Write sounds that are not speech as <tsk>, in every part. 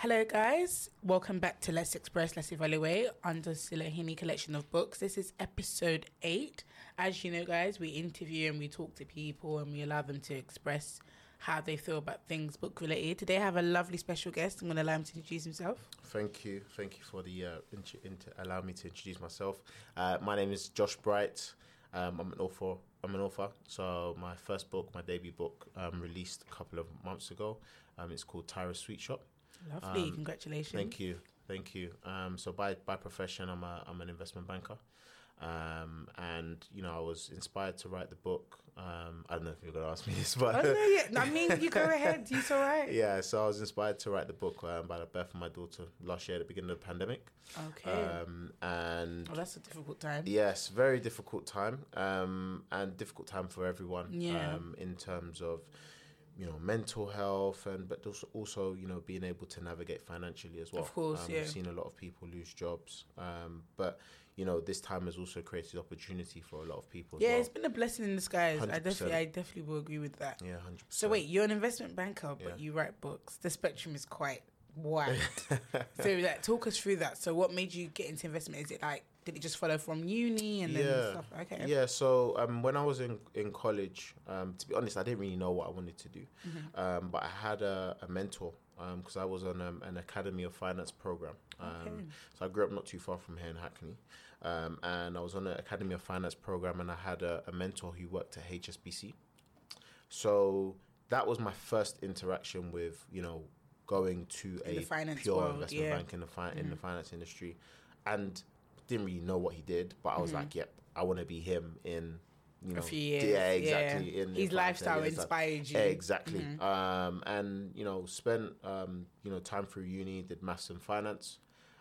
Hello, guys. Welcome back to Let's Express, Let's Evaluate under Silahini collection of books. This is episode eight. As you know, guys, we interview and we talk to people and we allow them to express how they feel about things book related. Today, I have a lovely special guest. I'm going to allow him to introduce himself. Thank you, thank you for the uh, int- int- allow me to introduce myself. Uh, my name is Josh Bright. Um, I'm an author. I'm an author. So my first book, my debut book, um, released a couple of months ago. Um, it's called Tyra's Sweet Shop. Lovely. Um, Congratulations. Thank you, thank you. Um, so by by profession, I'm a I'm an investment banker, um, and you know I was inspired to write the book. Um, I don't know if you're going to ask me this, <laughs> but Oh, no, yeah. I mean, you go ahead. It's all right. <laughs> yeah. So I was inspired to write the book um, by the birth of my daughter last year at the beginning of the pandemic, Okay. um, and oh, that's a difficult time. Yes, very difficult time, um, and difficult time for everyone. Yeah. Um, in terms of, you know, mental health, and but also, also you know being able to navigate financially as well. Of course, um, yeah. We've seen a lot of people lose jobs, um, but you know this time has also created opportunity for a lot of people. Yeah, well. it's been a blessing in disguise. I 100%. definitely, I definitely will agree with that. yeah, hundred percent. So wait, you're an investment banker, but Yeah. you write books. The spectrum is quite <laughs> wide. so like, talk us through that. So what made you get into investment? Is it like did it just follow from uni and then yeah. stuff? Okay. Yeah, so um, when I was in in college, um, to be honest, I didn't really know what I wanted to do, Mm-hmm. um, but I had a, a mentor because I was on um, an Academy of Finance program. Um, Okay. So I grew up not too far from here in Hackney, um, and I was on an Academy of Finance program, and I had a, a mentor who worked at HSBC. So that was my first interaction with you know going to In a finance pure world, investment yeah. bank in the fi- in the Mhm. finance industry, and didn't really know what he did, but I was Mhm. like, yep, I want to be him in you know a few years. yeah exactly Yeah. in His in lifestyle years, inspired you. exactly Mhm. um and you know spent um you know time through uni did maths and finance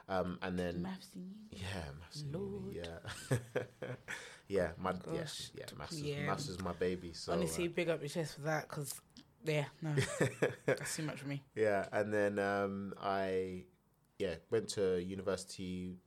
um and then Maths in uni. yeah maths and Lord. uni, yeah <laughs> yeah my yeah Gosh. yeah maths is, Yeah. maths is my baby so Honestly, uh, big up your chest for that because yeah, no, <laughs> that's too much for me. yeah and then um i yeah went to university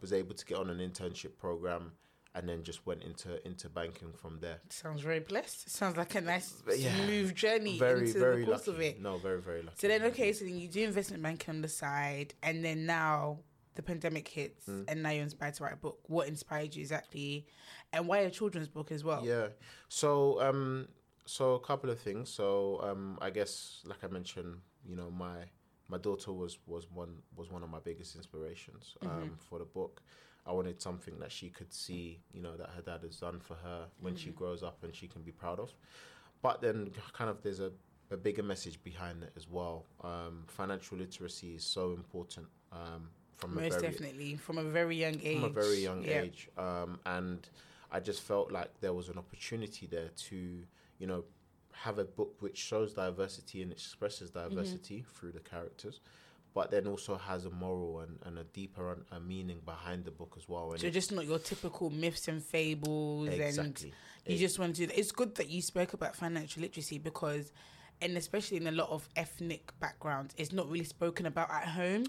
was able to get on an internship program and then just went into into banking from there Sounds very blessed. Sounds like a nice, yeah, smooth journey very into very the course lucky of it. no very very lucky So then, okay, so then you do investment banking on the side, and then now the pandemic hits, Mm. and now you're inspired to write a book. What inspired you exactly, and why a children's book as well? Yeah. So um so a couple of things. So um I guess like I mentioned, you know, my my daughter was was one was one of my biggest inspirations um Mm-hmm. for the book. I wanted something that she could see, you know, that her dad has done for her when Mm-hmm. she grows up and she can be proud of. But then kind of there's a a bigger message behind it as well. Um, financial literacy is so important um, from a most very definitely from a very young age. from a very young Yeah. age um, and i just felt like there was an opportunity there to you know have a book which shows diversity and expresses Mm-hmm. diversity through the characters but then also has a moral and, and a deeper un- a meaning behind the book as well and So just not your typical myths and fables, exactly and you It- just want to. It's good that you spoke about financial literacy because, and especially in a lot of ethnic backgrounds, it's not really spoken about at home.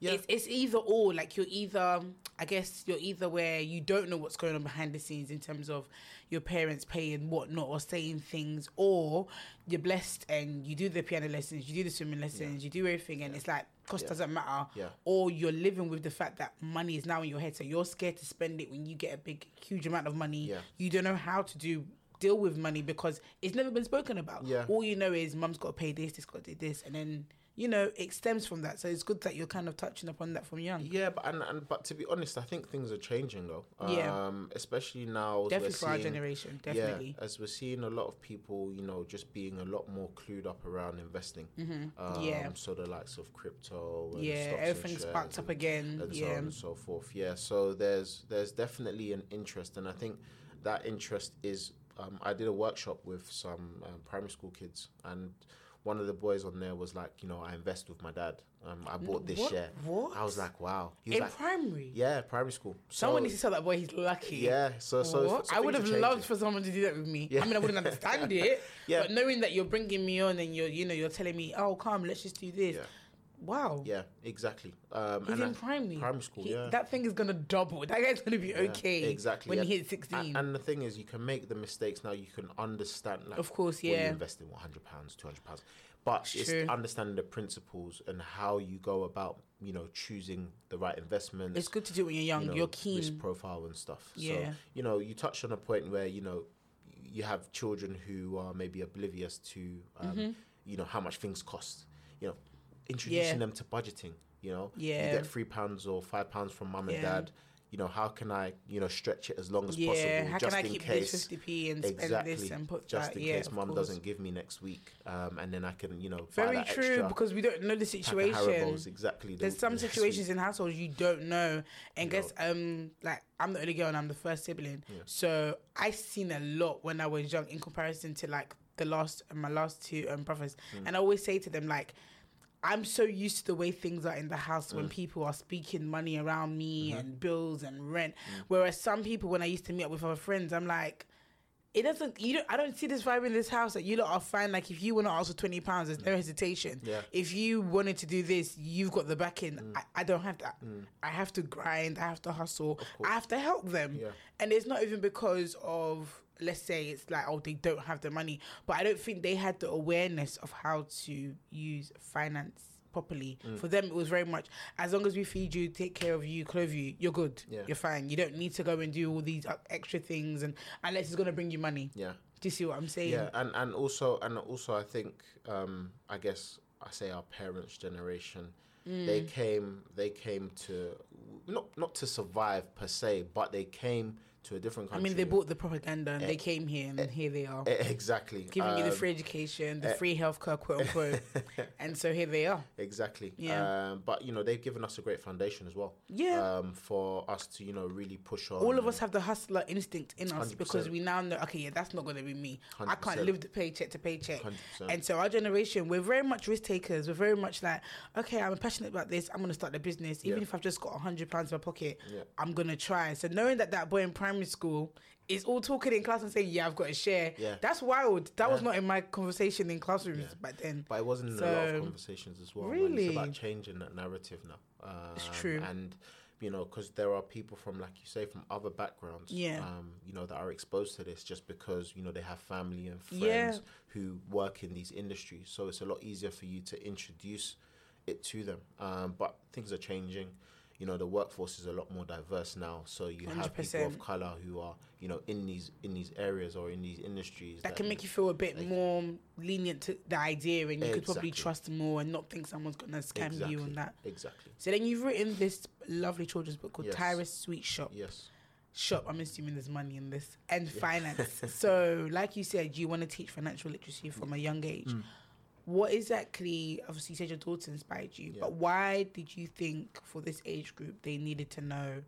Yeah. It's, it's either or. Like you're either, I guess you're either where you don't know what's going on behind the scenes in terms of your parents paying whatnot or saying things, or you're blessed and you do the piano lessons, you do the swimming lessons, you do everything, and it's like cost Yeah. doesn't matter. Yeah. Or you're living with the fact that money is now in your head, so you're scared to spend it when you get a big, huge amount of money. Yeah. You don't know how to do deal with money because it's never been spoken about. Yeah. All you know is mum's got to pay this, this got to do this, and then you know it stems from that. So it's good that you're kind of touching upon that from young. yeah but and, and but to be honest i think things are changing though Yeah. um especially now Definitely we're for our seeing- generation, definitely. Yeah, as we're seeing a lot of people, you know, just being a lot more clued up around investing. Mm-hmm. Um, Yeah. So the likes of crypto. And Yeah, everything's backed up again. And so Yeah. on and so forth. Yeah. So there's there's definitely an interest, and I think that interest is. Um, I did a workshop with some um, primary school kids, and one of the boys on there was like, you know, I invest with my dad. Um, I bought this What? share. What? I was like, wow. He was In like, primary, yeah, primary school. someone needs to tell that boy he's lucky. Yeah. So so, so I would have loved for someone to do that with me. Yeah. I mean, I wouldn't understand <laughs> it, Yeah. but knowing that you're bringing me on and you're, you know, you're telling me, "Oh, come, let's just do this." Yeah. Wow. Yeah, exactly. Um, He's and in I- primary. Primary school, He- yeah. That thing is gonna double. That guy's gonna be Yeah, okay. exactly. When And- he hits sixteen. And, and the thing is, you can make the mistakes now. You can understand, like, Of course, when you invest in one hundred pounds, two hundred pounds, but it's understanding the principles and how you go about you know choosing the right investments It's good to do it when you're young. you know, you're keen. risk profile and stuff. So, Yeah. you know, you touched on a point where you know you have children who are maybe oblivious to um, Mm-hmm. you know how much things cost. You know, introducing Yeah. them to budgeting. You know, Yeah. you get three pounds or five pounds from mum and dad. You know, how can I you know stretch it as long as yeah. possible, How just can I in keep case. this 50p and spend Exactly. this and put just that? in case mum doesn't give me next week, um, and then I can, you know, Very true because we don't know the situation. Exactly. the- There's some <laughs> situations week. in households you don't know, and No. guess um like I'm the only girl and I'm the first sibling, so I've seen a lot when I was young in comparison to like the last my last two um brothers, Mm. and I always say to them like. I'm so used to the way things are in the house Mm. when people are speaking money around me Mm-hmm. and bills and rent. Mm. Whereas some people, when I used to meet up with other friends, I'm like, it doesn't. You don't. I don't see this vibe in this house that you lot are fine. Like if you want to ask for twenty pounds, there's no hesitation. Yeah. If you wanted to do this, you've got the backing. Mm. I, I don't have that. I have to grind. I have to hustle. I have to help them. Yeah. And it's not even because of let's say it's like oh they don't have the money, but I don't think they had the awareness of how to use finance properly. Mm. For them, it was very much as long as we feed you, take care of you, clothe you, you're good. Yeah. You're fine. You don't need to go and do all these uh, extra things, and unless it's gonna bring you money. Yeah. Do you see what I'm saying? Yeah, and and also and also I think um, I guess I say our parents' generation, they Mm. came they came to not not to survive per se, but they came to a different country. I mean, they bought the propaganda and they came here, and here they are. Eh, exactly giving you the Um, free education, the eh. free healthcare, quote unquote. <laughs> and so here they are. Exactly. Yeah. Um, but you know they've given us a great foundation as well. Yeah. Um, for us to you know really push on. All of us have the hustler instinct in us 100%. because we now know, okay, yeah, that's not going to be me. I can't live the paycheck to paycheck. 100%. And so our generation, we're very much risk takers. We're very much like, okay, I'm passionate about this. I'm going to start the business. Even Yeah. if I've just got a hundred pounds in my pocket, Yeah. I'm going to try. So knowing that that boy in primary school is all talking in class and saying, yeah, I've got a share. Yeah. That's wild. That was not in my conversation in classrooms Yeah. back then. But it wasn't in a lot of conversations as well. Really? It's about changing that narrative now. Um, It's true. And, you know, because there are people from, like you say, from other backgrounds, Yeah. um, you know, that are exposed to this just because, you know, they have family and friends Yeah. who work in these industries. So it's a lot easier for you to introduce it to them. Um, but things are changing. You know, the workforce is a lot more diverse now. So you have people of color who are, you know, in these in these areas or in these industries that can make you feel a bit more lenient to the idea and you could probably trust more and not think someone's gonna scam you on that. Exactly. So then you've written this lovely children's book called Yes. Tyra's Sweet Shop. Yes. Shop, I'm assuming there's money in this. And finance. <laughs> so like you said, you want to teach financial literacy from a young age. Mm. What exactly obviously you said your daughter inspired you, Yeah. but why did you think for this age group they needed to know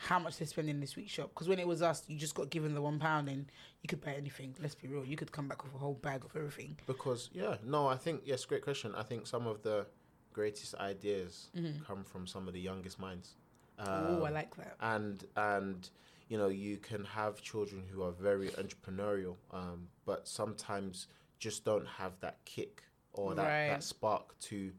how much they spend in the sweet shop? Because when it was us, you just got given the one pound and you could buy anything. Let's be real. You could come back with a whole bag of everything. Because yeah, no, I think yes, great question. I think some of the greatest ideas Mm-hmm. come from some of the youngest minds. oh, I Um, like that. and and you know you can have children who are very entrepreneurial, um, but sometimes just don't have that kick or that, Right. that spark to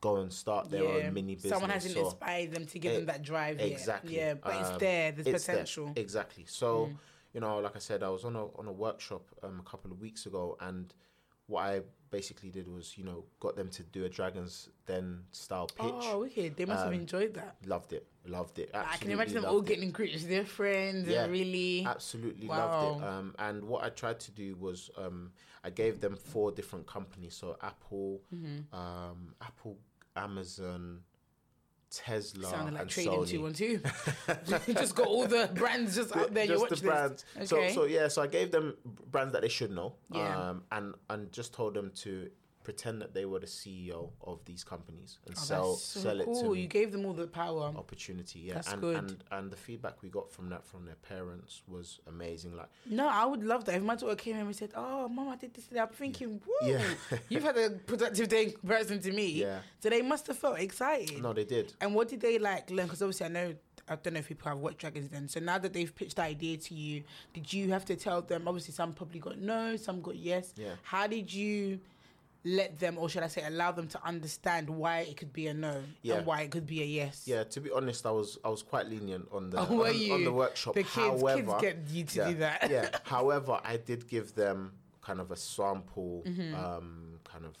go and start their own mini business. Someone hasn't or- inspired them to give Eh, them that drive yet. exactly. Yeah, but it's Um, there. There's it's there. potential. Exactly. So, Mm. you know, like I said, I was on a on a workshop um, a couple of weeks ago, and what I basically did was, you know, got them to do a Dragons Den style pitch. Oh, okay. They must have Um, enjoyed that. Loved it. Loved it. I can imagine them all it. getting to their friends Yeah. and really. Absolutely loved it. Um, and what I tried to do was um, I gave them four different companies. So Apple, Mm-hmm. um, Apple, Amazon, Tesla, Sounded like and trading Sony. two one two. <laughs> just got all the brands just out there. just watch the brands. list. So Okay. so yeah, so I gave them brands that they should know. Yeah. Um, and and just told them to pretend that they were the CEO of these companies and Oh, sell so sell it cool. to me. You gave them all the power. opportunity yeah That's and, good. and and the feedback we got from that from their parents was amazing like No, I would love that. If my daughter came in and said, "Oh, mom, I did this today," I'm thinking, "Whoa, Yeah. <laughs> you've had a productive day in comparison to me." Yeah. So they must have felt excited. no they did And what did they like learn? Because obviously, I know I don't know if people have watched Dragons Den. So now that they've pitched the idea to you, did you have to tell them? Obviously, some probably got no, some got yes. Yeah. How did you let them, or should I say, allow them to understand why it could be a no Yeah. and why it could be a yes? yeah to be honest i was i was quite lenient on the <laughs> Oh, on, on the workshop The kids, however kids get you to yeah, do that. yeah <laughs> however i did give them kind of a sample Mm-hmm. um, kind of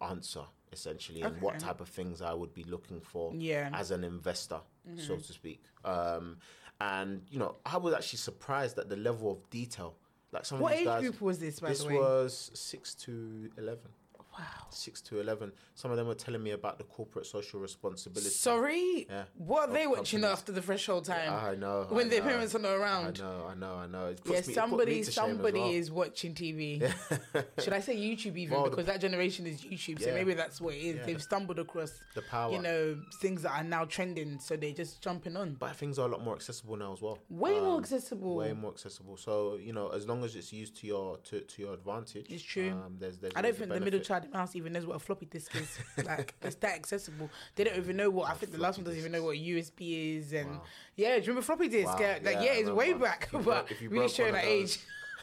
answer essentially, and what type of things I would be looking for Yeah. Mm-hmm. as an investor, so to speak. Um, and you know, I was actually surprised at the level of detail. Like some What of these age guys. group was this, by this the way? was six to eleven. Wow. Six to eleven. Some of them were telling me about the corporate social responsibility. Sorry, Yeah. what are they watching after the threshold time? I know. when I their know. parents are not around. I know, I know, I know. It Yeah, me- it put me somebody, somebody well. is watching TV. <laughs> Should I say YouTube even? Well, the- because that generation is YouTube, so maybe that's what it is. Yeah, They've stumbled across, the power. you know, things that are now trending, so they're just jumping on. but things are a lot more accessible now as well. Way more Um, accessible. Way more accessible. So you know, as long as it's used to your to, to your advantage, It's true. Um, there's, there's I don't think the middle child house even knows what a floppy disk is. like it's that accessible. They don't even know what. I think the last one doesn't even know what USB is. And Wow. yeah, do you remember floppy disk? Wow. Yeah, like Yeah, yeah, it's way back, you but broke- really showing of age.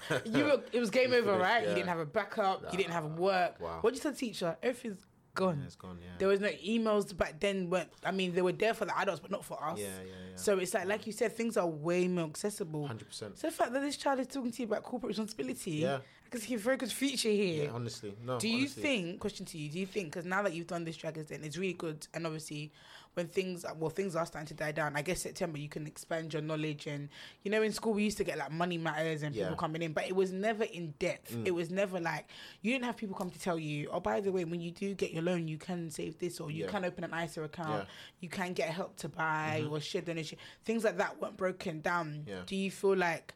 <laughs> you were, it was game <laughs> over, finished, right? You didn't have a backup. You didn't have work. Wow. What did you tell the teacher? Everything's gone. Yeah, it's gone. Yeah. There was no emails back then. weren't I mean, they were there for the adults, but not for us. yeah, yeah, yeah. So it's like, like you said, things are way more accessible. Hundred percent. So the fact that this child is talking to you about corporate responsibility, Yeah. I can see a very good future here. Yeah, honestly, no. Do you honestly. think? Question to you: Do you think? Because now that you've done this Dragons Den, it's really good, and obviously, when things well things are starting to die down. I guess September you can expand your knowledge, and you know in school we used to get like money matters and people coming in, but it was never in depth. Mm. It was never like you didn't have people come to tell you, oh by the way, when you do get your loan, you can save this, or you Yeah. can open an ISA account, Yeah. you can get help to buy Mhm. or share donation. Things like that weren't broken down. Yeah. Do you feel like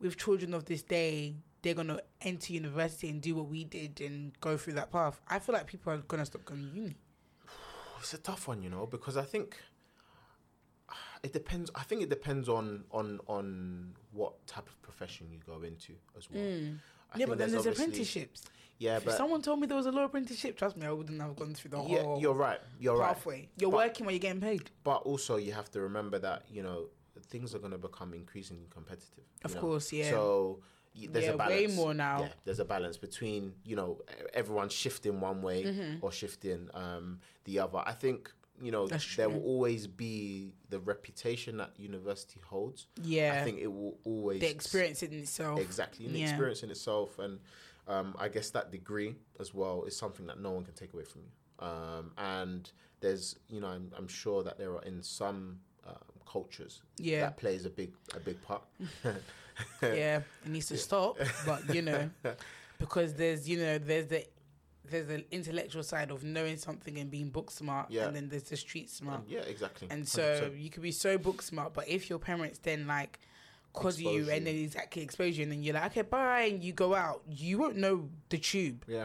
with children of this day? They're gonna enter university and do what we did and go through that path. I feel like people are gonna stop going to uni. <sighs> It's a tough one, you know, because I think <sighs> it depends. I think it depends on on on what type of profession you go into as well. I Mm. yeah, but then there's obviously- apprenticeships. Yeah, if but someone told me there was a law apprenticeship, trust me, I wouldn't have gone through the yeah, whole you're right. You're right. pathway. You're But- working while you're getting paid. But also, you have to remember that you know things are going to become increasingly competitive. Of know? course, yeah. So there's yeah, a balance. way more now. Yeah, there's a balance between you know everyone shifting one way Mm-hmm. or shifting um, the other. I think you know there will always be the reputation that university holds. Yeah, I think it will always the experience in itself. exactly and the Yeah. experience in itself, and um, I guess that degree as well is something that no one can take away from you. Um, and there's you know I'm, I'm sure that there are in some um, cultures Yeah, that plays a big a big part. <laughs> yeah, <laughs> it needs to stop. But you know, <laughs> because there's you know there's the there's the intellectual side of knowing something and being book smart, Yeah. and then there's the street smart. yeah, exactly. And so 100%. you could be so book smart, but if your parents then like cause you Expose and then exactly expose you, and then you're like, okay, bye, and you go out, you won't know the tube. yeah,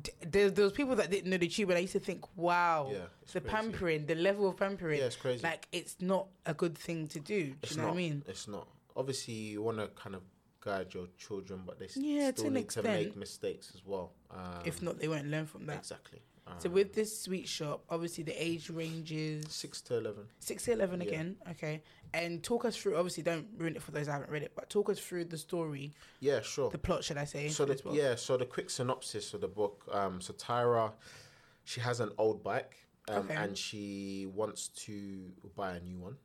D- There, there people that didn't know the tube, and I used to think, wow, yeah, it's the crazy. pampering, the level of pampering, Yeah, it's crazy. like it's not a good thing to do. Do you know not. what I mean? It's not. Obviously, you want to kind of guide your children, but they Yeah, still an need to make mistakes as well. Um, if not, they won't learn from that. exactly. So Um, with this sweet shop, obviously the age ranges six to eleven. six to eleven Yeah. again. Okay, and talk us through. Obviously, don't ruin it for those that haven't read it, but talk us through the story, Yeah, sure. the plot, should I say? so the yeah, so the quick synopsis of the book. Um, so Tyra, she has an old bike, um, Okay. and she wants to buy a new one,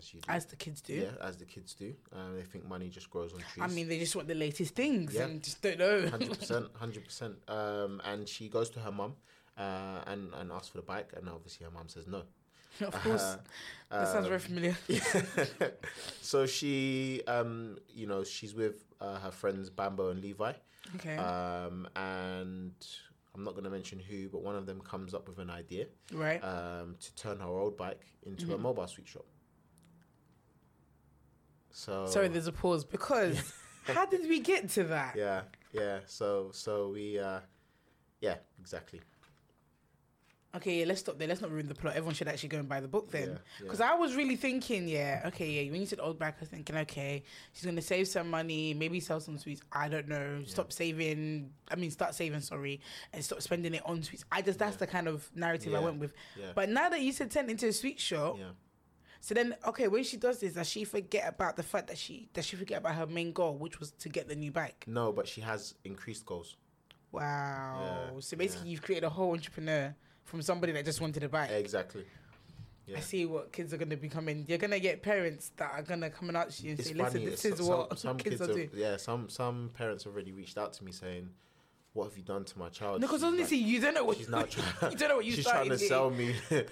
as you do. as the kids do. yeah, as the kids do. Um, they think money just grows on trees. I mean, they just want the latest things Yeah. and just don't know. hundred percent, <laughs> hundred percent. Um, and she goes to her mum, uh, and and asks for the bike, and obviously her mum says no. <laughs> of course, Uh, that sounds very um, familiar. <laughs> so she, um, you know, she's with uh, her friends Bambo and Levi, Okay, um, and I'm not going to mention who, but one of them comes up with an idea right. um, to turn her old bike into a Mhm. mobile sweet shop. So Sorry, there's a pause because <laughs> how did we get to that? yeah, yeah. So so we, uh, yeah, exactly. Okay, yeah, let's stop there. Let's not ruin the plot. Everyone should actually go and buy the book Yeah, then. yeah. Because I was really thinking, yeah, okay, yeah. When you said old back, I was thinking, okay, she's gonna save some money, maybe sell some sweets. I don't know. Stop saving. I mean, start saving. Sorry, and stop spending it on sweets. I just that's Yeah. the kind of narrative I went with. Yeah, But now that you said turn into a sweet shop, yeah. So then okay, when she does this, does she forget about the fact that she does she forget about her main goal, which was to get the new bike? No, but she has increased goals. Wow. Yeah, so basically, yeah. you've created a whole entrepreneur from somebody that just wanted a bike. Exactly. Yeah. I see what kids are going to be coming. You're going to get parents that are going to come and ask you and It's say, funny. listen, this is some, what some <laughs> kids, kids are have, doing. yeah. Some some parents have already reached out to me saying, "What have you done to my child?" No, because She's like- honestly, you don't know what she's now trying. <laughs> you don't know what you she's trying to sell me. <laughs> what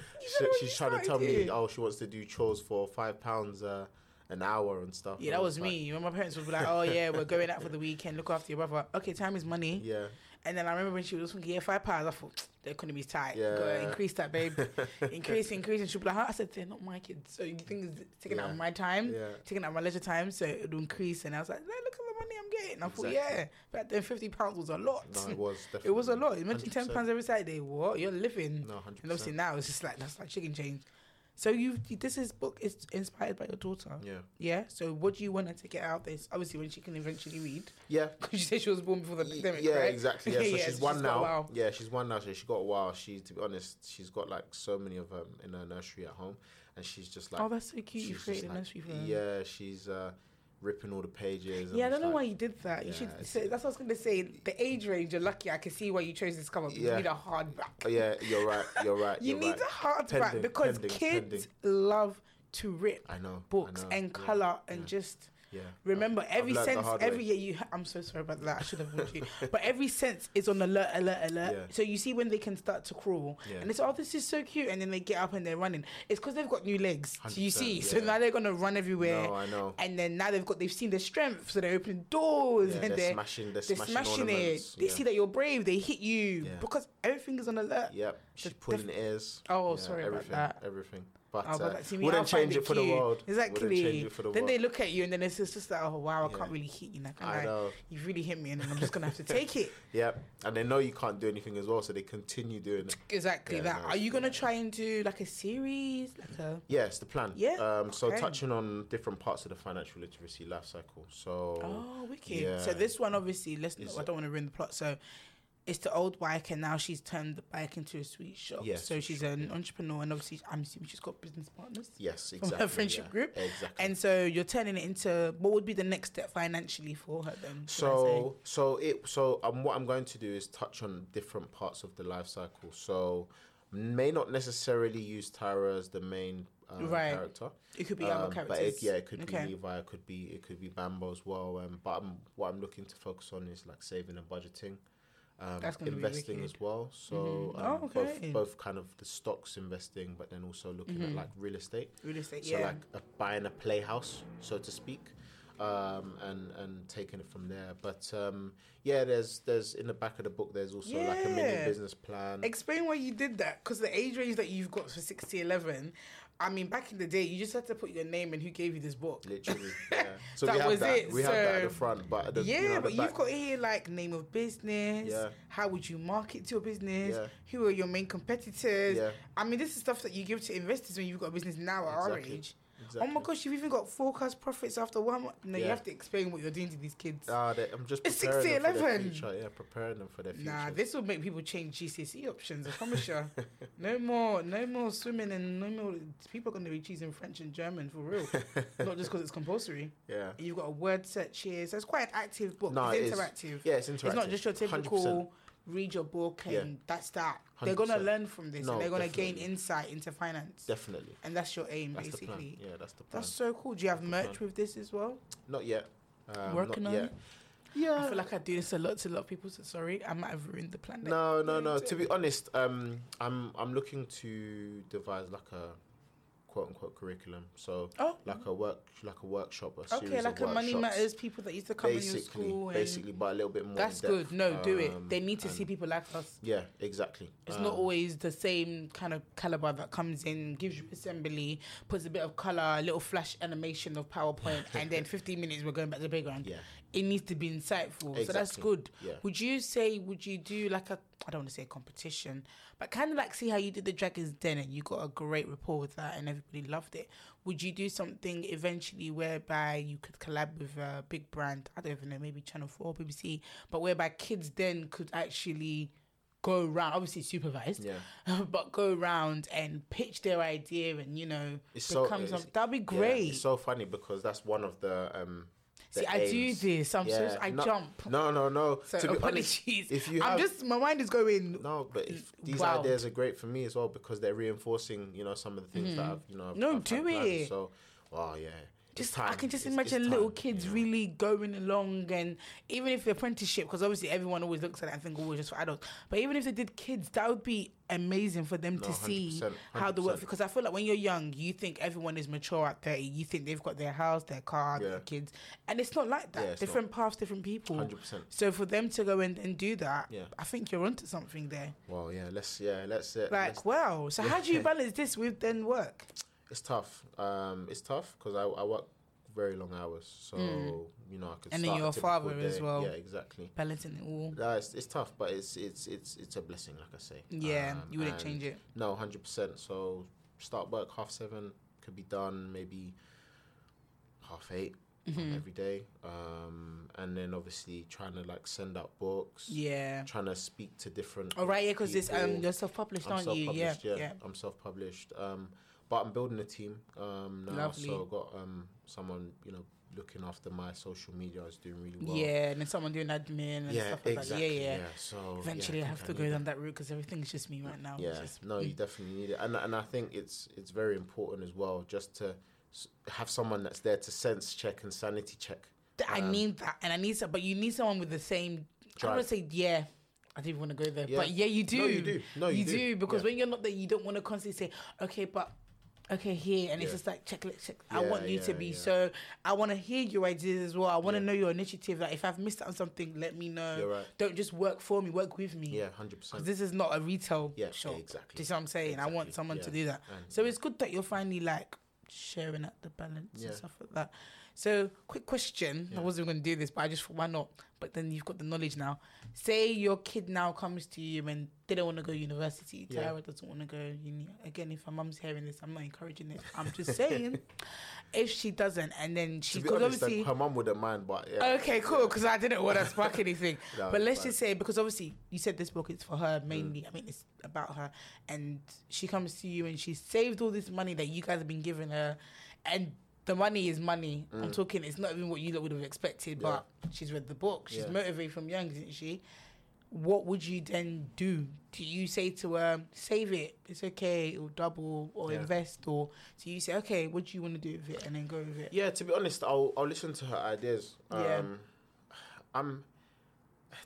she's trying to tell me, oh, she wants to do chores for five pounds uh, an hour and stuff. Yeah, that was like, me. When my parents would be like, "Oh yeah, we're going out for the weekend. Look after your brother." Okay, time is money. <laughs> Yeah, And then I remember when she was thinking, "Yeah, five pounds." I thought the economy's tight. Yeah. Gotta increase that, babe. <laughs> increase, increase. And she'd be like, huh? "I said they're not my kids, so you think it's taking out Yeah. of my time, yeah. taking out my leisure time, so it would increase." And I was like, "No, look at the money I'm getting." I thought, "Yeah, back then fifty pounds was a lot. No, it was definitely. <laughs> it was a lot. Imagine ten 100%. pounds every Saturday. What you're living?" No, hundred And obviously now it's just like that's like chicken change. So you this is book is inspired by your daughter. Yeah, Yeah. So what do you want her to get out of this? Obviously, when she can eventually read, yeah. <laughs> because you said she was born before the pandemic, yeah, right? exactly. <laughs> Yeah, so Yeah, she's one a now. Yeah, she's one now. So she got a while. She, to be honest, she's got like so many of them in her nursery at home, and she's just like, oh, that's so cute. You created a like- nursery for her. yeah, she's uh, ripping all the pages. Yeah, I don't know just why you did that. You Yeah, should. Say, that's what I was going to say. The age range, you're lucky. I can see why you chose this cover. You need a hardback. Oh, yeah, you're right. You're right. <laughs> You you're need right. a hardback Pending, because pending, kids pending. love to rip I know. I books know, and yeah, color and yeah, just Yeah. remember I've every the sense. Every way. year you. I'm so sorry about that. I should have warned you. <laughs> But every sense is on alert, alert, alert. Yeah. So you see when they can start to crawl, Yeah. and it's oh this is so cute, and then they get up and they're running. It's because they've got new legs. So you 100%, see, so now they're gonna run everywhere. No, I know. And then now they've got they've seen the strength, so they're opening doors Yeah, and they're, they're smashing. They're, they're smashing, smashing it. They yeah. see that you're brave. They hit you Yeah. because everything is on alert. Yep. She's pulling ears. Oh, yeah, sorry about everything, that. Everything. But, Oh, but uh, see, wouldn't change it for the world. Exactly. Wouldn't change it for the then they look at you and then it's just, just like, oh wow, I Yeah. can't really hit you. Like, I know. You've really hit me, and I'm just gonna have to take it. <laughs> Yep. And they know you can't do anything as well, so they continue doing it. Exactly Yeah, that. no, Are you gonna yeah. try and do like a series, like a? It's the plan. Yeah, Um, so okay. touching on different parts of the financial literacy life cycle. So Oh, wicked. yeah. So this one, obviously, let's. Is I don't want to ruin the plot. So. It's the old bike, and now she's turned the bike into a sweet shop. Yeah, so she's shop, an entrepreneur, and obviously, I'm assuming she's got business partners. yes, her friendship yeah, group. Exactly. And so you're turning it into what would be the next step financially for her then? should I say? So so it so um, what I'm going to do is touch on different parts of the life cycle. So may not necessarily use Tyra as the main um, Right. character. it could be Um, other characters. But it, yeah, it could Okay. be Levi, it could be it could be Bambo as well. Um, but I'm, what I'm looking to focus on is like saving and budgeting, um, That's gonna be investing as well. So Mhm. um, Oh, okay. both both kind of the stocks investing, but then also looking at Mhm. like real estate. Real estate, So yeah. like uh, buying a playhouse, so to speak, um, and and taking it from there. But um, yeah, there's there's in the back of the book there's also like a mini business plan. Explain why you did that, because the age range that you've got for 60, 11, I mean, back in the day, you just had to put your name and who gave you this book. Literally, <laughs> yeah. So That we have was that. it, We have that at the front, but the, yeah, you know, but you've got here like name of business. Yeah. How would you market to your business? Yeah. Who are your main competitors? Yeah, I mean, this is stuff that you give to investors when you've got a business now at our Exactly. age. Exactly. Oh my gosh, you've even got forecast profits after one month. No, you have to explain what you're doing to these kids. Ah, I'm just It's preparing 60, them for their 11. future. Yeah, preparing them for their future. Nah, this will make people change GCSE options. I promise you. <laughs> no more, no more swimming, and no more. People are going to be choosing French and German for real, <laughs> not just because it's compulsory. yeah, You've got a word search here, so it's quite an active book. No, it's it is. interactive. yeah, it's interactive. It's not just your 100%. Read your book and Yeah. that's that. They're going to learn from this, No, and they're going to gain insight into finance, Definitely, and that's your aim, that's basically. Yeah, that's the plan. That's so cool. Do you have the merch with this as well? Not yet. Um, Working not on yet. it. Yeah. I feel like I do this a lot to a lot of people. So sorry, I might have ruined the plan. No, no, no. To be honest, um, I'm I'm looking to devise like a quote unquote curriculum. So Oh, like a work like a workshop, a series okay, like of a money matters. People that used to come in your Basically, school. Basically, but a little bit more. that's good. No, do it. Um, They need to see people like us. Yeah, exactly. It's not Um, always the same kind of caliber that comes in, gives you assembly, puts a bit of color, a little flash animation of PowerPoint, <laughs> and then 15 minutes we're going back to the playground. Yeah, It needs to be insightful. So that's good. yeah. Would you say, would you do like a, I don't want to say a competition, but kind of like see how you did the Dragon's Den and you got a great rapport with that and everybody loved it. Would you do something eventually whereby you could collab with a big brand? I don't even know, maybe Channel 4, BBC, but whereby kids then could actually go around, obviously supervised, Yeah, <laughs> but go around and pitch their idea and, you know, it's so become it's- something. That'd be yeah, great. it's so funny because that's one of the um the See, I do this. I'm so I no- jump. No, no, no. So to be apologies. honest, if you I'm just my mind is going. no, but if these Wow. ideas are great for me as well because they're reinforcing, you know, some of the things that I've, you know, I've, Mm-hmm. No, I've do had planned. it. So, oh yeah, it's Just I can just It's- it's imagine little time, kids you know. really going along, and even if the apprenticeship, because obviously everyone always looks at it and think, oh, it's just for adults. But even if they did kids, that would be amazing for them to see 100%, how the work. Because I feel like when you're young, you think everyone is mature at thirty. You think they've got their house, their car, Yeah. their kids, and it's not like that. Yeah, it's different paths, different people. Hundred percent. So for them to go and, and do that, Yeah. I think you're onto something there. Well, yeah. Let's yeah. Let's uh, Like, let's- wow. So how do you <laughs> balance this with then work? It's tough. Um, it's tough because I, I work very long hours, so you know I could. Mm. And then you're a father as well. Yeah, exactly. Balancing it all. No, it's, it's tough, but it's it's it's it's a blessing, like I say. Yeah, Um, you wouldn't change it. No, hundred percent. So start work half seven, could be done maybe half 8 um, Mhm. every day, um, and then obviously trying to like send out books, Yeah. trying to speak to different. All right, yeah, because it's um, you're self-published, I'm aren't you? Yeah, yeah, yeah. I'm self-published. Um, but I'm building a team um, now, Lovely. so I've got um, someone you know looking after my social media is doing really well. yeah, and then someone doing admin and yeah, stuff like exactly. that. Yeah, yeah. So Eventually, yeah, I think have to need go down that route because everything's just me right now. Yeah, just- no, you definitely need it, and and I think it's it's very important as well, just to have someone that's there to sense check and sanity check. I Um, need that, and I need some, but you need someone with the same. I Drive. want to say, yeah. I didn't want to go there, Yeah. but yeah, you do. No, you do. No, you you do. do because Yeah. when you're not there, you don't want to constantly say, okay, but. Okay, here and it's just like check, check, check. I want you to be yeah. so. I want to hear your ideas as well. I want to Yeah. know your initiative. Like if I've missed out on something, let me know. Right. Don't just work for me. Work with me. Yeah, hundred Because percent. this is not a retail Yeah, shop. exactly. Do you see what I'm saying? I want Exactly, someone to do that. And- So it's good that you're finally like sharing out the balance Yeah. and stuff like that. So, quick question. I wasn't going to do this, but I just thought, why not? But then you've got the knowledge now. Say your kid now comes to you and they don't want to go university. Yeah. Doesn't want to go uni. Again, if her mum's hearing this, I'm not encouraging it. I'm just saying, <laughs> if she doesn't, and then she, because honest, obviously, her mum wouldn't mind, but yeah. Okay, cool. Because I didn't want to <laughs> spark anything. No, but let's fine. just say because obviously you said this book is for her mainly. Mm. I mean, it's about her, and she comes to you and she saved all this money that you guys have been giving her, and the money is money. I'm talking. It's not even what you would have expected, Mm. Yeah. but she's read the book. She's Yeah. motivated from young, isn't she? What would you then do? Do you say to her, save it, it's okay, or double, or Yeah. invest, or do you say, okay, what do you want to do with it, and then go with it? Yeah, to be honest, I'll I'll listen to her ideas. Um, Yeah. I'm,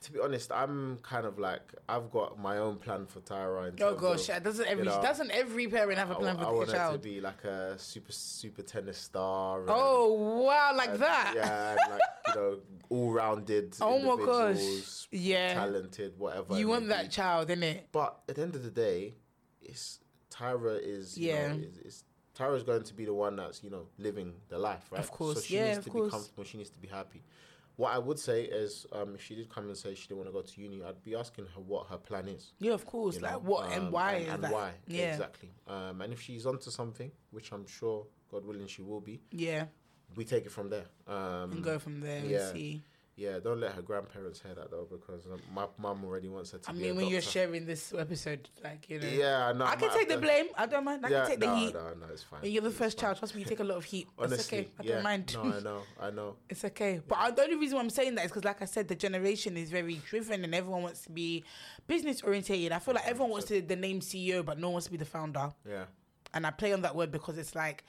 to be honest, I'm kind of like I've got my own plan for Tyra. Oh gosh, of, doesn't every know, doesn't every parent have a plan for I their want her to be like a super super tennis star. and- Oh wow, like and, that. Yeah, and like you know, all rounded. <laughs> Oh my gosh. Yeah. talented, whatever. You want that be. child, innit? But at the end of the day, it's Tyra is you Yeah. know, is, is Tyra's going to be the one that's you know living the life, right? Of course, so she yeah, needs to be comfortable. She needs to be happy. What I would say is, um, if she did come and say she didn't want to go to uni, I'd be asking her what her plan is. Yeah, of course. you like know, what and um, why and, is and that? why Yeah, exactly. Um, and if she's onto something, which I'm sure, God willing, she will be, yeah, we take it from there. Um, and go from there yeah. and see. Yeah, don't let her grandparents hear that though, because um, my mum already wants her to. I be mean, when you're sharing this episode, like you know, Yeah, I know. I can take the blame. I don't mind. I yeah, can take the no, heat. No, no, it's fine. When you're the It's first fine. child, trust me, you take a lot of heat. Honestly, it's okay. I yeah. don't mind. No, I know, I know. <laughs> It's okay. But I, the only reason why I'm saying that is because, like I said, the generation is very driven and everyone wants to be business orientated. I feel like everyone wants to the name CEO, but no one wants to be the founder. Yeah, And I play on that word because it's like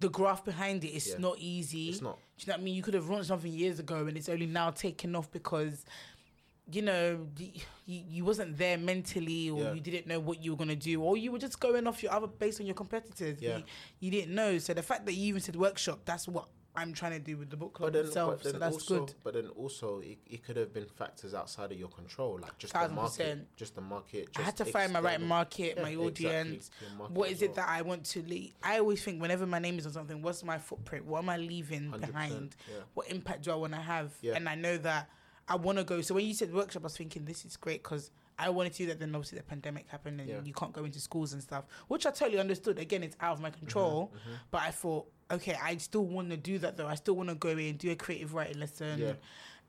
the graph behind it is Yeah. not easy. it's not. Do you know what I mean? You could have launched something years ago and it's only now taken off because, you know, you, you wasn't there mentally or Yeah. you didn't know what you were going to do or you were just going off your other based on your competitors. Yeah. You, you didn't know. So the fact that you even said workshop, that's what I'm trying to do with the book club But then, itself. so that's also, good. but then also, it, it could have been factors outside of your control, like just the market, percent. just the market. I had just to find my right market, Yeah, my exactly, audience. your market What is it that I want to leave? I always think whenever my name is on something, what's my footprint? What am I leaving behind? Yeah. what impact do I want to have? Yeah. And I know that I want to go. So when you said workshop, I was thinking this is great because I wanted to do that. Then obviously the pandemic happened and Yeah. you can't go into schools and stuff, which I totally understood. Again, it's out of my control, Mm-hmm, but I thought, okay, I still want to do that though. I still want to go in, and do a creative writing lesson. Yeah.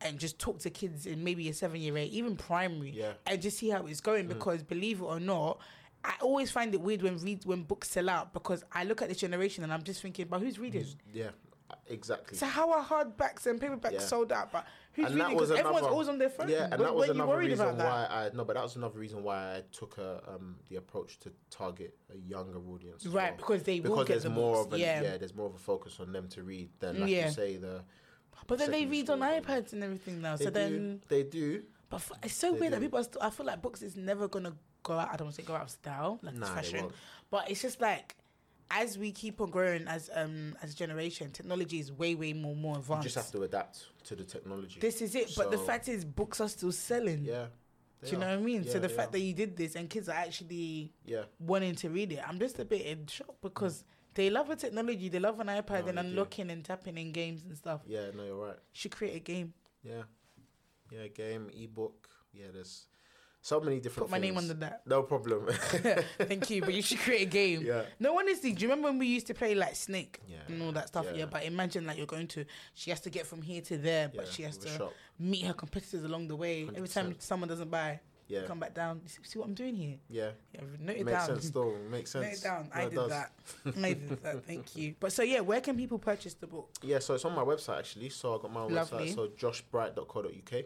And just talk to kids in maybe a seven year eight, even primary, Yeah. and just see how it's going. Mm. Because believe it or not, I always find it weird when read when books sell out because I look at this generation and I'm just thinking, but who's reading? Yeah. exactly. So how are hardbacks and paperbacks Yeah. sold out? But who's and reading? that was 'Cause everyone's another- always on their phone. Yeah, and What- that was you another worried reason about that? why I no, but that was another reason why I took a um the approach to target a younger audience. Right, well. because they will because get there's the more books. of a yeah. yeah. there's more of a focus on them to read than like Yeah. you say the but then they read on iPads and everything now. they So do then, they do but f- it's so They weird that people. Are still, I feel like books is never gonna go out. I don't want to say go out of style, like Nah, it's fashion. But it's just like as we keep on growing as um as a generation, technology is way way more more advanced. you just have to adapt to the technology. This is it. But the fact is, books are still selling. yeah, Do you know what I mean? so the fact are. that you did this and kids are actually yeah wanting to read it, I'm just a bit in shock because they love the technology, they love an iPad No, and do. unlocking and tapping in games and stuff. yeah no you're right Should create a game. yeah yeah game ebook yeah there's so many different Put my name under that. no problem <laughs> Thank you. But you should create a game. yeah No, honestly, do you remember when we used to play like Snake Yeah, and all that stuff? Yeah. yeah. but imagine like you're going to, she has to get from here to there, but yeah, she has to shop. meet her competitors along the way. Every time someone doesn't buy, yeah come back down. See- what I'm doing here? yeah Yeah, note it makes down. sense though. <laughs> makes Note sense it down. No, I did that. <laughs> I did that. Thank you. But so yeah, where can people purchase the book? Yeah, so it's on my website actually. So I got my own Lovely. website, so joshbright.co.uk.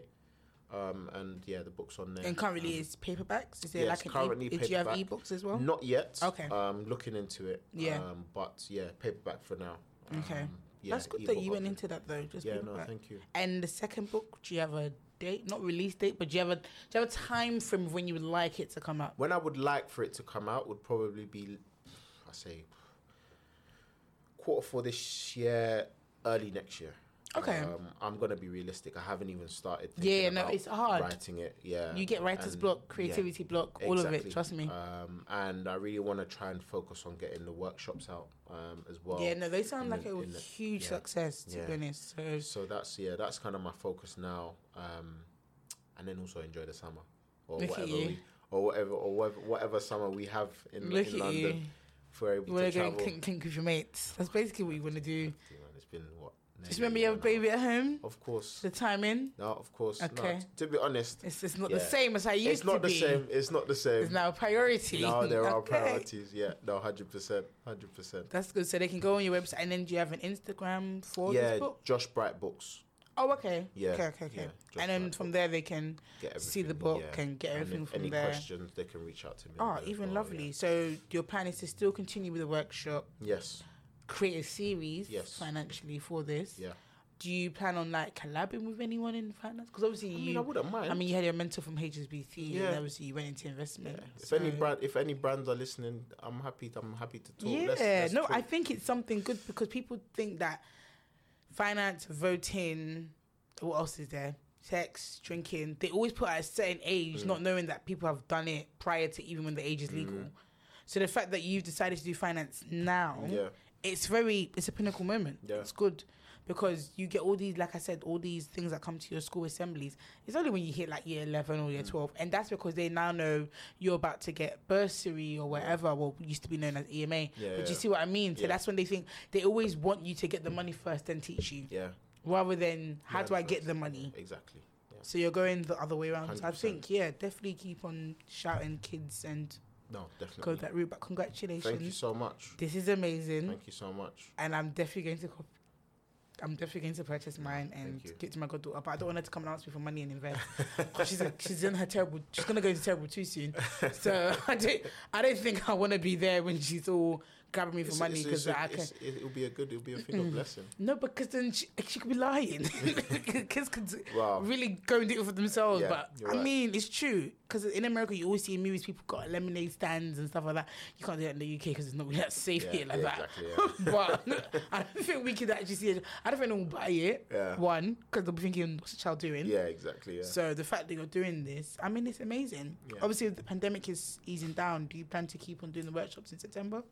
Um, and yeah, the book's on there. And currently Um, it's paperbacks. Is there yes, like an currently e- do you have paperback. ebooks as well? not yet. Okay. Um, looking into it. Yeah. Um, but yeah, paperback for now. Okay. Um, yeah, That's good that you went into that though. Just Yeah, no, thank you. And the second book, do you have a date? Not release date, but do you have a do you have a time frame when you would like it to come out? When I would like for it to come out would probably be, I say, quarter for this year, early next year. Okay. Um, I'm gonna be realistic. I haven't even started. Yeah, no, it's hard. writing it. Yeah, You get writer's and- block, yeah. creativity block, all of it. Trust me. Um, and I really want to try and focus on getting the workshops out um, as well. yeah, no, they sound in like the- a the- huge yeah. success. To Yeah. be honest, so So that's yeah, that's kind of my focus now. Um, and then also enjoy the summer or Look at whatever we or whatever or whatever, whatever summer we have in, look in London. you. If we're able You want to to go and travel. clink, clink with your mates. That's basically what you want to do. It's been what? Just nearly remember you have a baby at home. Of course. The timing. No, of course. Okay. t- to be honest, It's it's not the same as I used to used it's not the be. same. It's not the same. It's now a priority. No, there are <laughs> Okay. priorities. Yeah, no, hundred percent, hundred percent. That's good. So they can go on your website, and then do you have an Instagram for Yeah, this book? Josh Bright books. Oh, okay. Yeah, Okay, okay, okay. yeah, and then from there they can see the book yeah. and get everything if from any there. questions, they can reach out to me. Oh, even well, lovely. yeah. So your plan is to still continue with the workshop, Yes. Create a series Yes. financially for this. Yeah. Do you plan on like collabing with anyone in finance? Because obviously I you, mean, I wouldn't mind. I mean, you had your mentor from HSBC, and obviously you went into investment. Yeah. If any brand, if any brands are listening, I'm happy. I'm happy to talk. Yeah, Let's- let's no, talk. I think it's something good because people think that finance, voting, what else is there? Sex, drinking, they always put at a certain age, Mm. not knowing that people have done it prior to even when the age is legal. So the fact that you've decided to do finance now, Yeah. It's very, it's a pinnacle moment. Yeah. It's good because you get all these, like I said, all these things that come to your school assemblies. It's only when you hit like year 11 or year Mm. 12. And that's because they now know you're about to get bursary or whatever, what used to be known as EMA. Yeah, But yeah. you see what I mean? So Yeah. that's when they think they always want you to get the money first and teach you Yeah. rather than how do I get the money? Exactly. So you're going the other way around. I 100%. think, yeah, definitely keep on shouting kids and No, definitely. go that route. But congratulations. Thank you so much. This is amazing. Thank you so much. and I'm definitely going to. Cop- I'm definitely going to purchase mine and Thank you. give it to my goddaughter. But I don't want her to come and ask me for money and invest. <laughs> she's a, she's in her terrible. She's gonna go into terrible too soon. So <laughs> I don't. I don't think I want to be there when she's all grabbing me for It's- money because I can. It'll be a good. It'll be a thing of mm. blessing. No, because then she, she could be lying. <laughs> <laughs> Kids could Wow. really go and do it for themselves. Yeah, but I right. mean, it's true. Because in America, you always see in movies people got lemonade stands and stuff like that. You can't do that in the UK because it's not really that safe Yeah, here like yeah, that. exactly, <laughs> but I don't think we could actually see it. I don't think will buy it. Yeah. One, because they'll be thinking, what's the child doing? Yeah, exactly. So the fact that you're doing this, I mean, it's amazing. Obviously, the pandemic is easing down. Do you plan to keep on doing the workshops in September?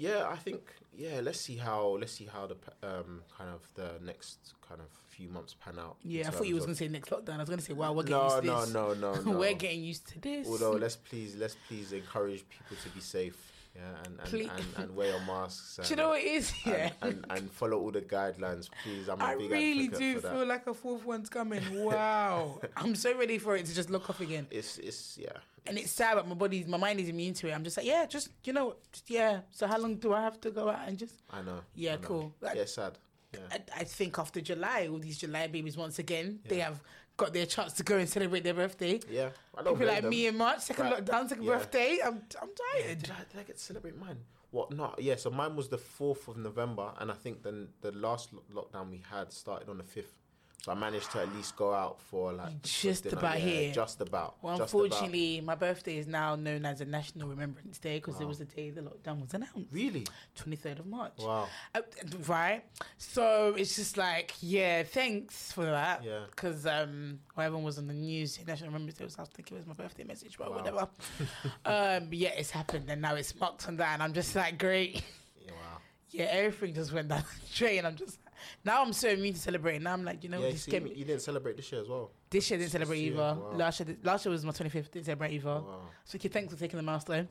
Yeah, I think yeah. Let's see how let's see how the um kind of the next kind of few months pan out. Yeah, I thought you was to say next lockdown. I was going to say, wow, we're getting no, used to no, this. no, no, <laughs> no. we're getting used to this. Although let's please let's please encourage people to be safe. Yeah, and and, and, and wear your masks. And, <laughs> Do you know what it is? Yeah. and, and, follow all the guidelines, please. I'm a I big really do for that. feel like a fourth one's coming. Wow. <laughs> I'm so ready for it to just look off again. It's it's yeah. And it's sad, but my body's, my mind is immune to it. I'm just like, yeah, just, you know, just, yeah. So how long do I have to go out and just, I know. Yeah, I know. cool. Like- yeah, sad. Yeah. I, I think after July, all these July babies once again they have got their chance to go and celebrate their birthday. Yeah, I don't People like them. me in March, second Right. lockdown, second Yeah. birthday. I'm I'm Yeah, tired. did, I, did I get to celebrate mine? What? not? Yeah. So mine was the fourth of November, and I think then the last lo- lockdown we had started on the fifth. So I managed to at least go out for like Just dinner. about Yeah, here. Just about. Well, just about. unfortunately, my birthday is now known as a National Remembrance Day because it was the day the lockdown was announced, Really? 23rd of March. Wow. Uh, right. So it's just like, yeah, thanks for that. Yeah. Because um, when everyone was on the news, National Remembrance Day was, I think it was my birthday message, but Wow. whatever. <laughs> um, yeah, it's happened and now it's marked on that. And I'm just like, great. Yeah, wow. <laughs> Yeah, everything just went down the drain. I'm just, now I'm so immune to celebrating. Now I'm like, you know, yeah. see, you didn't celebrate this year as well. This year didn't celebrate year, either. wow. Last year, last year was my 25th. Didn't celebrate either. Wow. So okay, thanks for taking the milestone.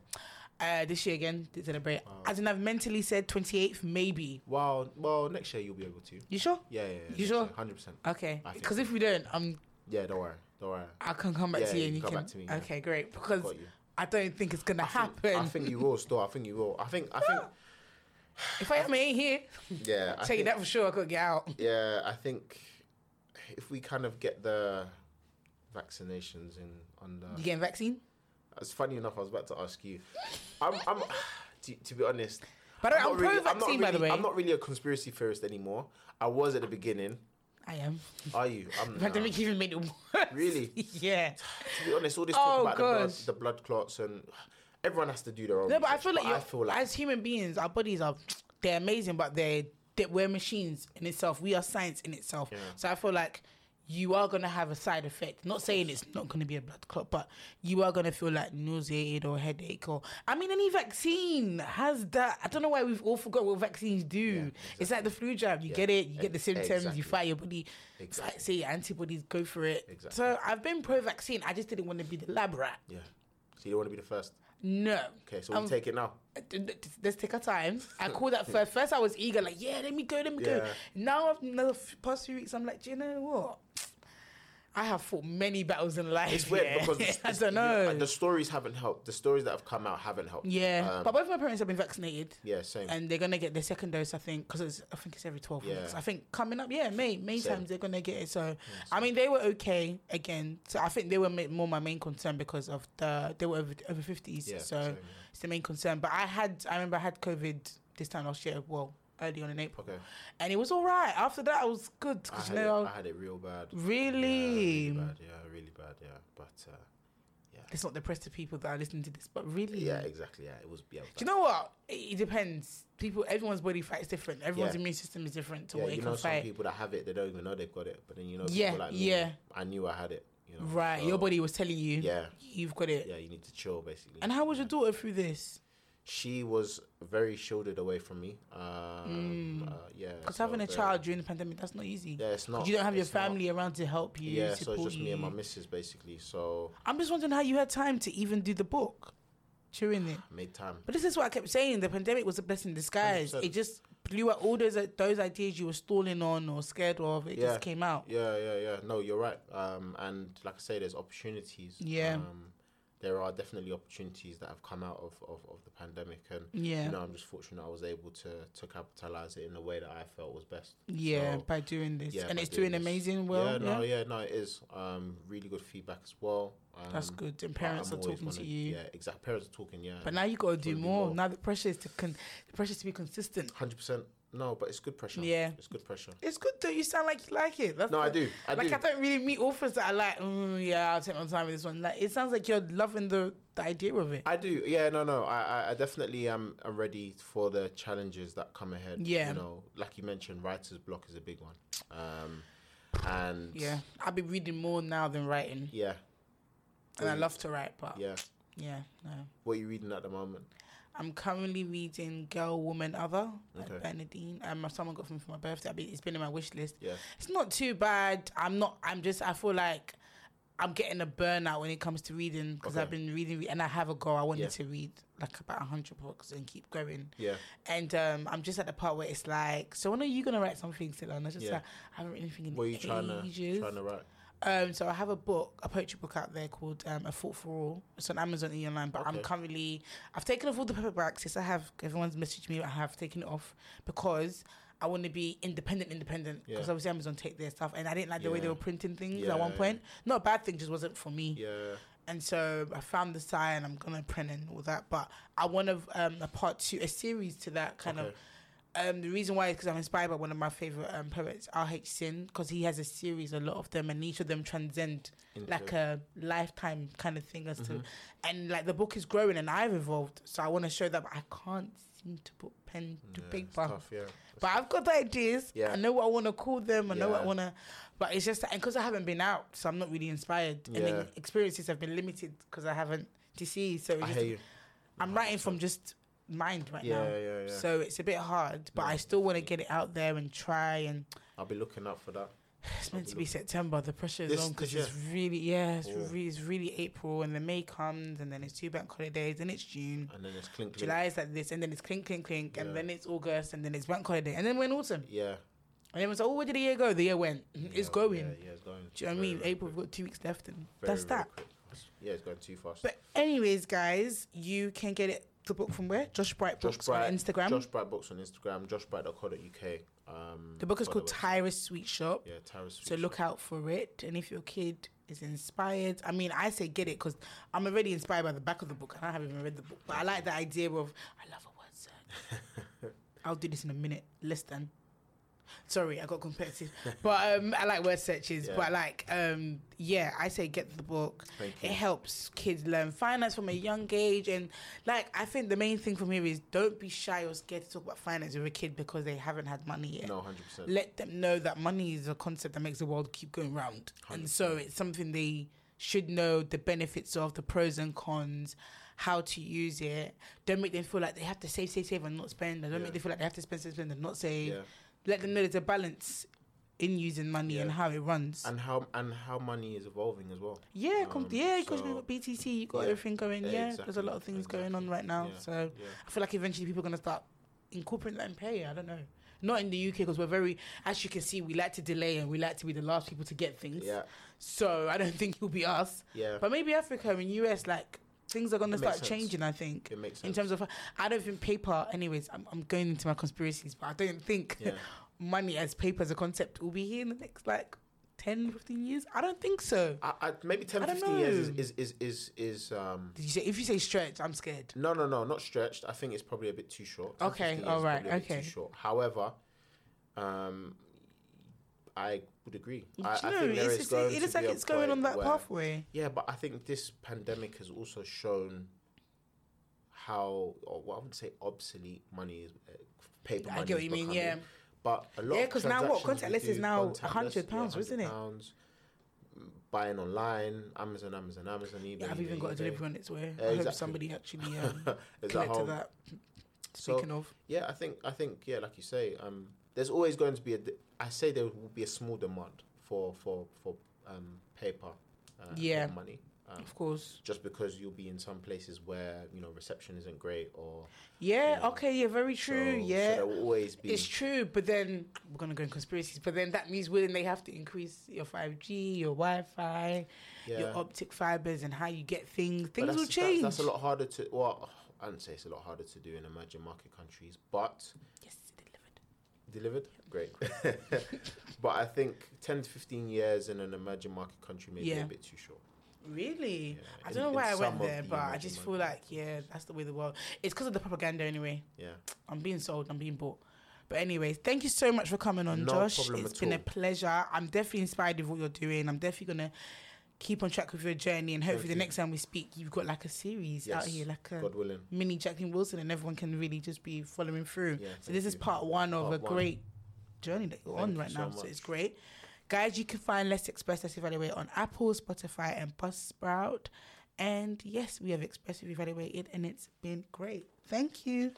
Uh, this year again, didn't celebrate. Wow. As in, I've mentally said 28th, maybe. Wow. Well, next year you'll be able to. You sure? Yeah, yeah. yeah You sure? Hundred percent. Okay. Because if we don't, I'm Yeah. Don't worry. Don't worry. I can come back Yeah, to you you and you can can. come back to me. Okay, great. Because I don't think it's gonna I think- happen. I think you will. Still, I think you will. I think. I think. <laughs> if I am ain't here, Yeah. I tell you that for sure. I could get out. Yeah, I think if we kind of get the vaccinations in on You the. getting vaccine? It's funny enough. I was about to ask you. I'm. I'm <sighs> to, to be honest. But I'm, not really- pro vaccine, not by the way. I'm not really a conspiracy theorist anymore. I was at the beginning. I am. Are you? I'm The pandemic even made it worse. Really? <laughs> yeah. To be honest, all this Oh, talk about the blood, the blood clots and everyone has to do their own. No, but I feel like, I feel like as human beings, our bodies are <tsk> they're amazing, but they're, they we're machines in itself. We are science in itself. Yeah. So I feel like you are gonna have a side effect. Not saying it's not gonna be a blood clot, but you are gonna feel like nauseated or headache or I mean any vaccine has that. I don't know why we've all forgot what vaccines do. It's like the flu jab. You Yeah. get it, you get the symptoms, exactly. you fight your body, Exactly. fight, say your antibodies, go for it. Exactly. So I've been pro vaccine. I just didn't want to be the lab rat. yeah. So you don't want to be the first. No. Okay, so we Um, take it now. let's take our time. I called that first. First, I was eager, like, yeah, let me go, let me go. Now, I've the past few weeks, I'm like, do you know what? I have fought many battles in life. It's weird yeah. because <laughs> it's- I don't you know. the stories haven't helped. The stories that have come out haven't helped. yeah, Um, but both my parents have been vaccinated, yeah, same. and they're gonna get their second dose. I think because I think it's every twelve Yeah. weeks. I think coming up, yeah, May May Same. times they're gonna get it. So I mean, they were okay again. So I think they were more my main concern because of the they were over over fifties. yeah, so same, it's the main concern. But I had I remember I had COVID this time last year. Well, early on in April. Okay. and it was all right. After that, I was good I had, you it, I had it real bad. really, Yeah, really bad. Yeah, really bad. Yeah, but uh, yeah. it's not depressed to people that are listening to this, but really, yeah, exactly. Yeah, it was. Yeah, it was Do you know what? It, it depends. People, everyone's body fight is different. Everyone's Yeah. immune system is different to yeah, what you know, some fight. people that have it, they don't even know they've got it. But then you know, Yeah, people like me, yeah. I knew I had it. You know, Right, so, your body was telling you, Yeah, you've got it. yeah, you need to chill, basically. And how was your daughter through this? She was very shielded away from me. Um, uh, yeah, Because so Mm. having a child during the pandemic, that's not easy. Yeah, it's not. you don't have your it's not. family around to help you, Yeah, so it's just you. me and my missus basically. So I'm just wondering how you had time to even do the book during it. <sighs> Made time. But this is what I kept saying: the pandemic was a blessing in disguise. 100%. It just blew out all those those ideas you were stalling on or scared of. It Yeah. just came out. Yeah, yeah, yeah. No, you're right. Um, and like I say, there's opportunities. Yeah. Um, there are definitely opportunities that have come out of, of, of the pandemic, and Yeah, you know, I'm just fortunate I was able to to capitalize it in a way that I felt was best. yeah, So, by doing this, yeah, and it's doing doing amazing. Well, yeah, yeah, no, yeah, no, it is. Um, really good feedback as well. Um, that's good. And parents are talking to you. Yeah, exactly. Parents are talking. Yeah, But now you got to do Wanna do more. more. Now the pressure is to con- the pressure is to be consistent. hundred percent. No, but it's good pressure. Yeah. it's good pressure. It's good though. You sound like you like it. That's No, I do. I like do. I don't really meet authors that are like, mm, yeah, I'll take my time with this one. Like it sounds like you're loving the, the idea of it. I do. Yeah, no, no. I, I, I definitely am, am ready for the challenges that come ahead. Yeah. You know, like you mentioned, writer's block is a big one. Um, and Yeah, I'll be reading more now than writing, yeah, and I love to write, but yeah, yeah. no. What are you reading at the moment? I'm currently reading Girl, Woman, Other by Okay. Bernardine. Um, someone got me for my birthday. I mean, it's been in my wish list. Yeah. It's not too bad. I'm not. I'm just. I feel like I'm getting a burnout when it comes to reading because Okay. I've been reading, and I have a goal. I wanted Yeah. to read like about hundred books and keep going. Yeah. And um, I'm just at the part where it's like, so when are you gonna write something, Silla? And I just Yeah. like, I haven't written anything in What are you trying to trying to write? Um, so I have a book, a poetry book out there called um, A Thought for All. It's on Amazon e online, but I'm currently I've taken off all the paperbacks. Yes, I have. Everyone's messaged me. I have taken it off because I want to be independent, independent. Because Yeah. obviously Amazon take their stuff, and I didn't like the way they were printing things at one point. Not a bad thing, just wasn't for me. Yeah. And so I found the site, and I'm gonna print and all that. But I want to um, a part two, a series to that kind of. Um, the reason why is because I'm inspired by one of my favorite um, poets, R.H. Sin, because he has a series, a lot of them, and each of them transcend Into- like a lifetime kind of thing as to, Mhm. and like the book is growing and I've evolved, so I want to show that, but I can't seem to put pen to Yeah, paper. tough, yeah. But I've got the ideas. Yeah. I know what I want to call them. I know what I want to, but it's just and because I haven't been out, so I'm not really inspired, and experiences have been limited because I haven't to see. So I just, hear you. I'm writing from just mind right Yeah, now. yeah, yeah. So it's a bit hard, but I still want to get it out there and try. And I'll be looking out for that. <sighs> it's meant to be September. The pressure is This- on because it's really yeah, it's, Oh. really, it's really April, and then May comes, and then it's two bank holidays, and it's June. And then it's clink, clink. July is like this, and then it's clink, clink, clink, Yeah. and then it's August, and then it's bank holiday, and then we're in autumn. Yeah. And everyone's like, oh, where did the year go? The year went. <laughs> It's going. Yeah, yeah, it's going. Do you know what I mean? April, we've got two weeks left, and Very, that's very that. quick. Yeah, it's going too fast. But anyways, guys, you can get it the book from where? Josh Bright Josh Books Bright, on Instagram. Josh Bright Books on Instagram, joshbright.co.uk. Um, the book is called. Tyra's Sweet Shop. Yeah, Tara's So Sweet look out for it. And if your kid is inspired, I mean, I say get it because I'm already inspired by the back of the book and I haven't even read the book. But I like the idea of, I love a word search. <laughs> I'll do this in a minute, less than. Sorry, I got competitive. <laughs> but um, I like word searches. Yeah. But like, um, yeah, I say get the book. It helps kids learn finance from a young age. And like, I think the main thing from here is don't be shy or scared to talk about finance with a kid because they haven't had money yet No, 100%. let them know that money is a concept that makes the world keep going round. And so it's something they should know the benefits of, the pros and cons, how to use it. Don't make them feel like they have to save, save, save and not spend. Don't Yeah. make them feel like they have to spend, spend, spend and not save. yeah. Let them know there's a balance in using money and how it runs. And how and how money is evolving as well. yeah, com- um, yeah, because we've got BTC, you've got Yeah. everything going. Yeah, Yeah, there's a lot of things going on right now. Yeah. So Yeah. I feel like eventually people are going to start incorporating that in pay. I don't know. Not in the UK because we're very, as you can see, we like to delay and we like to be the last people to get things. Yeah. So I don't <laughs> think it'll be us. Yeah. But maybe Africa and US, like things are going to start sense. changing. I think It makes sense. in terms of, I don't think paper. Anyways, I'm, I'm going into my conspiracies, but I don't think yeah. <laughs> money as paper as a concept will be here in the next like 10, 15 years. I don't think so. I, I, maybe 10, I don't 15 years is, is, is, is, is um Did you say if you say stretch, I'm scared. no no no not stretched. I think it's probably a bit too short. 10, Okay, 15 years is alright, probably a bit okay. Too short. However, um, I would agree. I, I know, think there it's is going it looks like it's going on that where- pathway. Yeah, but I think this pandemic has also shown how, or what I would say, obsolete money is. Uh, paper I money get what is you mean. Yeah. But a lot Yeah, of 'cause now what? Contactless is now contactless, £100, yeah, isn't it? £100, Buying online, Amazon, Amazon, Amazon, eBay. Yeah, I've even eBay, got a eBay. delivery on its way. Yeah, I hope somebody actually <laughs> um, Is that that. So- Speaking of, Yeah, I think I think yeah, like you say, um, there's always going to be a. de- I say there will be a small demand for for for um, paper, uh, Yeah. money, um, of course. just because you'll be in some places where you know reception isn't great or Yeah. Yeah. Okay. Yeah. Very true. So, yeah. so always be. It's true, but then we're gonna go in conspiracies. But then that means wouldn't they have to increase your five G, your Wi Fi, yeah, your optic fibers, and how you get things? Things will change. That's, a lot harder to. Well, I wouldn't say it's a lot harder to do in emerging market countries, but Yes, delivered. delivered great. <laughs> but I think ten to fifteen years in an emerging market country may be a bit too short. Really? Yeah, I don't know why I went there, the but I just feel like yeah, that's the way the world. It's because of the propaganda anyway. Yeah. I'm being sold. I'm being bought. But anyways, thank you so much for coming on, No Josh. It's been a pleasure. I'm definitely inspired with what you're doing. I'm definitely gonna keep on track with your journey, and hopefully the next time we speak, you've got like a series out here, like a God willing. mini Jacqueline Wilson, and everyone can really just be following through. Yeah, so this is part one of a one. great journey that you're Thank on you right so now. So it's great. Guys, you can find Let's Express, Let's Evaluate on Apple, Spotify, and Buzzsprout. And yes, we have expressively evaluated, and it's been great. Thank you.